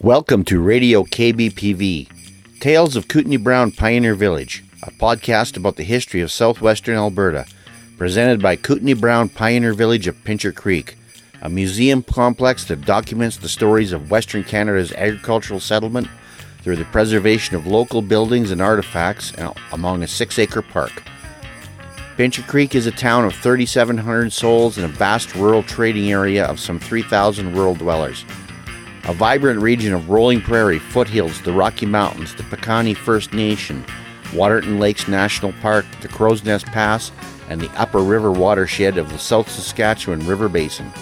Welcome to Radio KBPV, Tales of Kootenai Brown Pioneer Village, a podcast about the history of southwestern Alberta, presented by Kootenai Brown Pioneer Village of Pincher Creek, a museum complex that documents the stories of Western Canada's agricultural settlement through the preservation of local buildings and artifacts among a six acre park. Pincher Creek is a town of 3,700 souls in a vast rural trading area of some 3,000 rural dwellers. A vibrant region of rolling prairie, foothills, the Rocky Mountains, the Piikani First Nation, Waterton Lakes National Park, the Crowsnest Pass, and the upper river watershed of the South Saskatchewan River Basin.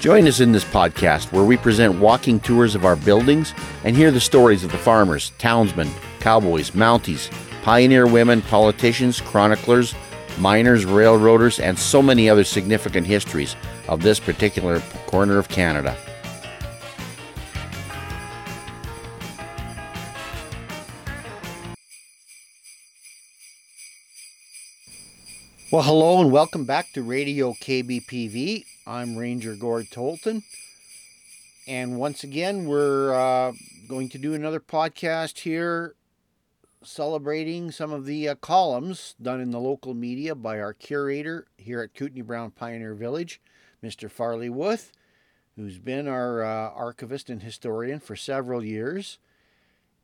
Join us in this podcast where we present walking tours of our buildings and hear the stories of the farmers, townsmen, cowboys, mounties, pioneer women, politicians, chroniclers, miners, railroaders, and so many other significant histories of this particular corner of Canada. Well, hello and welcome back to Radio KBPV. I'm Ranger Gord Tolton. And once again, we're uh, going to do another podcast here celebrating some of the uh, columns done in the local media by our curator here at Kootenai Brown Pioneer Village, Mr. Farley Wuth, who's been our uh, archivist and historian for several years.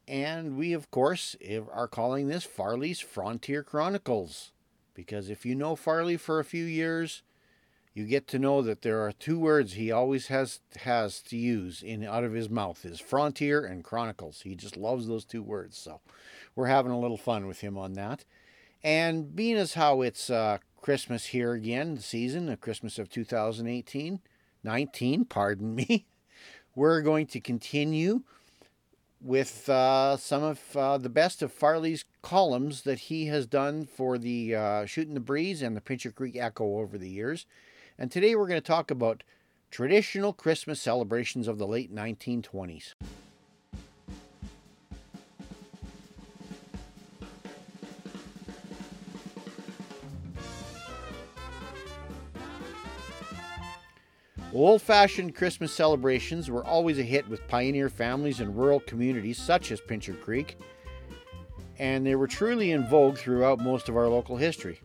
And we, of course, are calling this Farley's Frontier Chronicles. Because if you know Farley for a few years, you get to know that there are two words he always has has to use in out of his mouth is frontier and chronicles. He just loves those two words. So we're having a little fun with him on that. And being as how it's uh, Christmas here again, the season, the Christmas of 2018, 19, pardon me, we're going to continue with uh, some of uh, the best of Farley's columns that he has done for the uh, Shooting the Breeze and the Pincher Creek Echo over the years. And today we're going to talk about traditional Christmas celebrations of the late 1920s. Old fashioned Christmas celebrations were always a hit with pioneer families in rural communities such as Pincher Creek, and they were truly in vogue throughout most of our local history.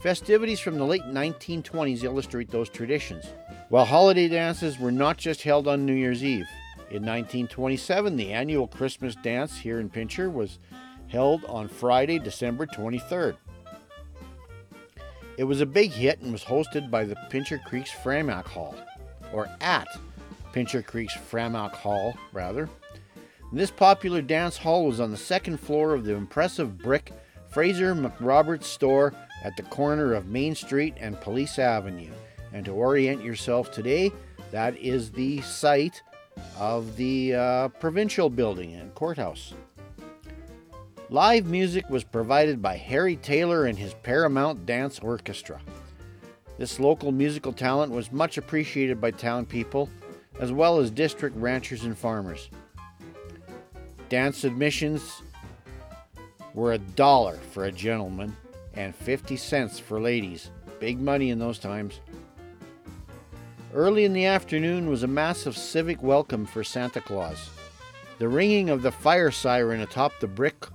Festivities from the late 1920s illustrate those traditions, while holiday dances were not just held on New Year's Eve. In 1927, the annual Christmas dance here in Pincher was held on Friday, December 23rd. It was a big hit and was hosted by the Pincher Creek's Framack Hall, or at Pincher Creek's Framack Hall, rather. And this popular dance hall was on the second floor of the impressive brick Fraser McRoberts store at the corner of Main Street and Police Avenue. And to orient yourself today, that is the site of the uh, provincial building and courthouse. Live music was provided by Harry Taylor and his Paramount Dance Orchestra. This local musical talent was much appreciated by town people, as well as district ranchers and farmers. Dance admissions were a dollar for a gentleman and 50 cents for ladies. Big money in those times. Early in the afternoon was a massive civic welcome for Santa Claus. The ringing of the fire siren atop the brick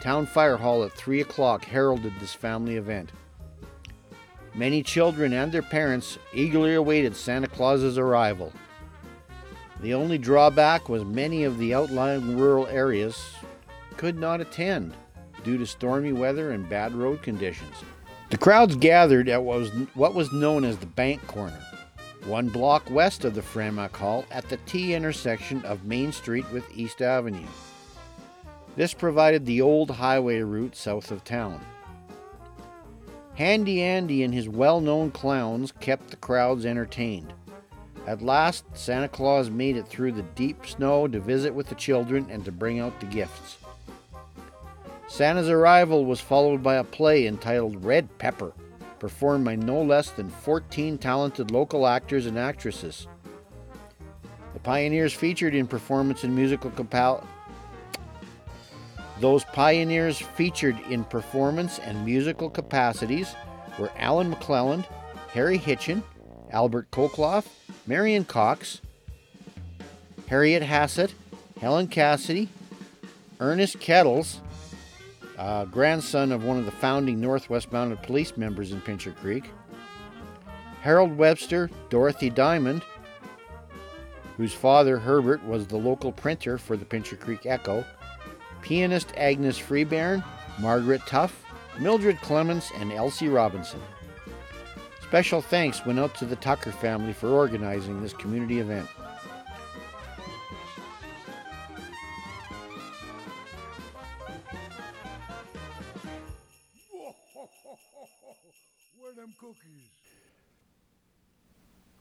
town fire hall at 3 o'clock heralded this family event. Many children and their parents eagerly awaited Santa Claus's arrival. The only drawback was many of the outlying rural areas could not attend due to stormy weather and bad road conditions. The crowds gathered at what was, what was known as the Bank Corner, one block west of the Framack Hall at the T intersection of Main Street with East Avenue. This provided the old highway route south of town. Handy Andy and his well known clowns kept the crowds entertained. At last, Santa Claus made it through the deep snow to visit with the children and to bring out the gifts. Santa's arrival was followed by a play entitled Red Pepper, performed by no less than 14 talented local actors and actresses. The pioneers featured in performance and musical compa- those pioneers featured in performance and musical capacities were Alan McClelland, Harry Hitchin, Albert Kokloff, Marion Cox, Harriet Hassett, Helen Cassidy, Ernest Kettles, uh, grandson of one of the founding Northwest Mounted Police members in Pincher Creek, Harold Webster, Dorothy Diamond, whose father, Herbert, was the local printer for the Pincher Creek Echo, pianist Agnes Freebairn, Margaret Tuff, Mildred Clements, and Elsie Robinson. Special thanks went out to the Tucker family for organizing this community event.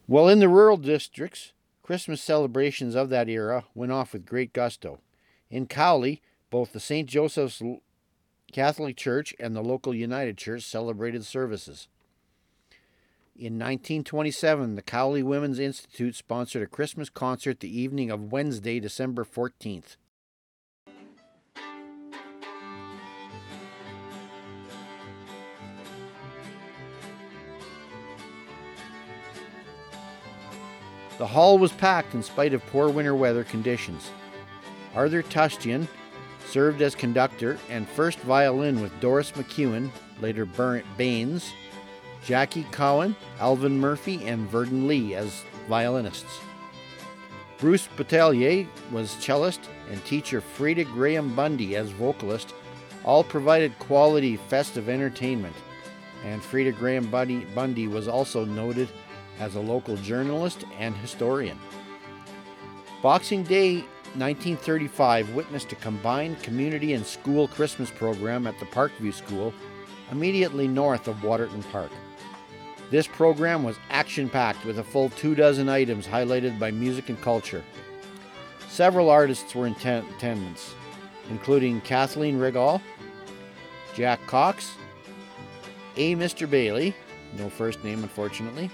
Well, in the rural districts, Christmas celebrations of that era went off with great gusto. In Cowley, both the St. Joseph's Catholic Church and the local United Church celebrated services. In 1927, the Cowley Women's Institute sponsored a Christmas concert the evening of Wednesday, December 14th. The hall was packed in spite of poor winter weather conditions. Arthur Tustian served as conductor and first violin with Doris McEwen, later Baines, Jackie Cowan, Alvin Murphy, and Verdon Lee as violinists. Bruce Battelier was cellist and teacher Freda Graham Bundy as vocalist all provided quality festive entertainment. And Freda Graham Bundy, Bundy was also noted as a local journalist and historian. Boxing Day 1935 witnessed a combined community and school Christmas program at the Parkview School immediately north of Waterton Park. This program was action packed with a full two dozen items highlighted by music and culture. Several artists were in attendance, including Kathleen Riggall, Jack Cox, A. Mr. Bailey, no first name unfortunately,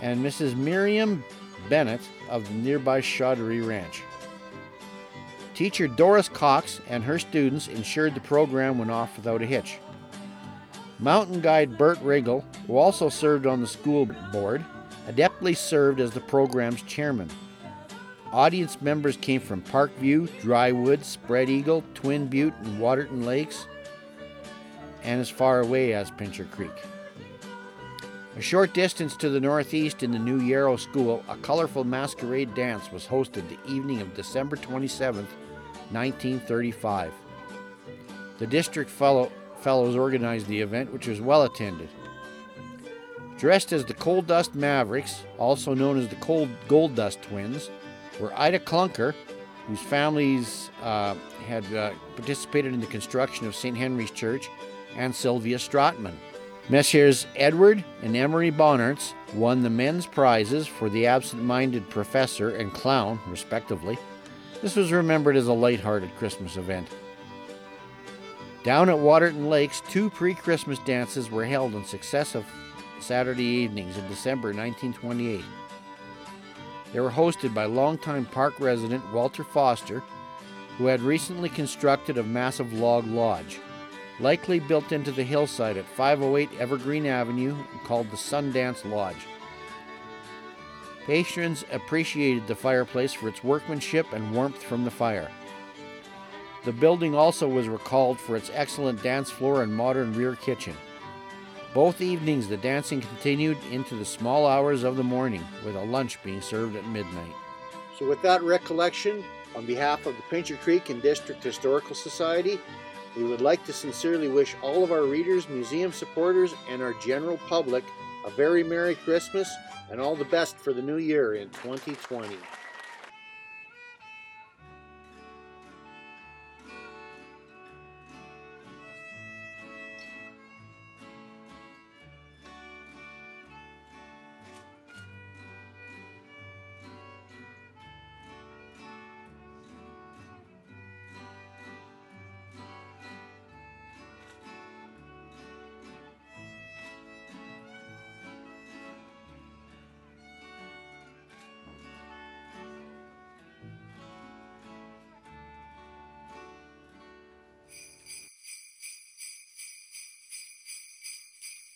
and Mrs. Miriam Bennett of the nearby Chaudry Ranch. Teacher Doris Cox and her students ensured the program went off without a hitch. Mountain guide Bert Riggall, who also served on the school board, adeptly served as the program's chairman. Audience members came from Parkview, Drywood, Spread Eagle, Twin Butte, and Waterton Lakes, and as far away as Pincher Creek. A short distance to the northeast in the new Yarrow School, a colorful masquerade dance was hosted the evening of December 27, 1935. The district fellow, fellows organized the event, which was well attended. Dressed as the Coal Dust Mavericks, also known as the Cold Gold Dust Twins, were Ida Clunker, whose families uh, had uh, participated in the construction of St. Henry's Church, and Sylvia Stratman. Messieurs Edward and Emery Bonnarts won the men's prizes for the absent minded professor and clown, respectively. This was remembered as a light-hearted Christmas event. Down at Waterton Lakes, two pre Christmas dances were held on successive Saturday evenings in December 1928. They were hosted by longtime park resident Walter Foster, who had recently constructed a massive log lodge likely built into the hillside at 508 Evergreen Avenue and called the Sundance Lodge. Patrons appreciated the fireplace for its workmanship and warmth from the fire. The building also was recalled for its excellent dance floor and modern rear kitchen. Both evenings, the dancing continued into the small hours of the morning, with a lunch being served at midnight. So, with that recollection, on behalf of the Pincher Creek and District Historical Society, we would like to sincerely wish all of our readers, museum supporters, and our general public a very Merry Christmas and all the best for the new year in 2020.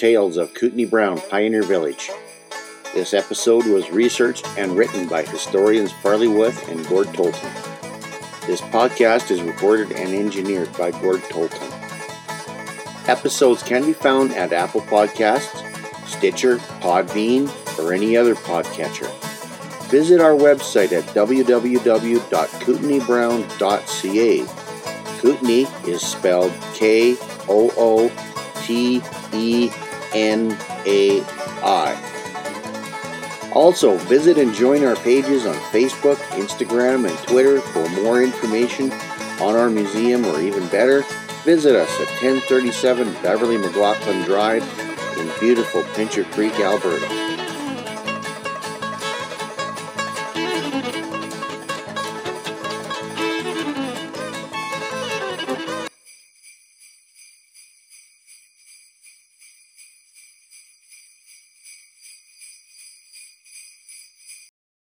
Tales of Kootenai Brown Pioneer Village. This episode was researched and written by historians Farley Wuth and Gord Tolton. This podcast is recorded and engineered by Gord Tolton. Episodes can be found at Apple Podcasts, Stitcher, Podbean, or any other podcatcher. Visit our website at www.kootenaibrown.ca. Kootenai is spelled K O O T E N A I. Also, visit and join our pages on Facebook, Instagram, and Twitter for more information on our museum, or even better, visit us at 1037 Beverly McLaughlin Drive in beautiful Pincher Creek, Alberta.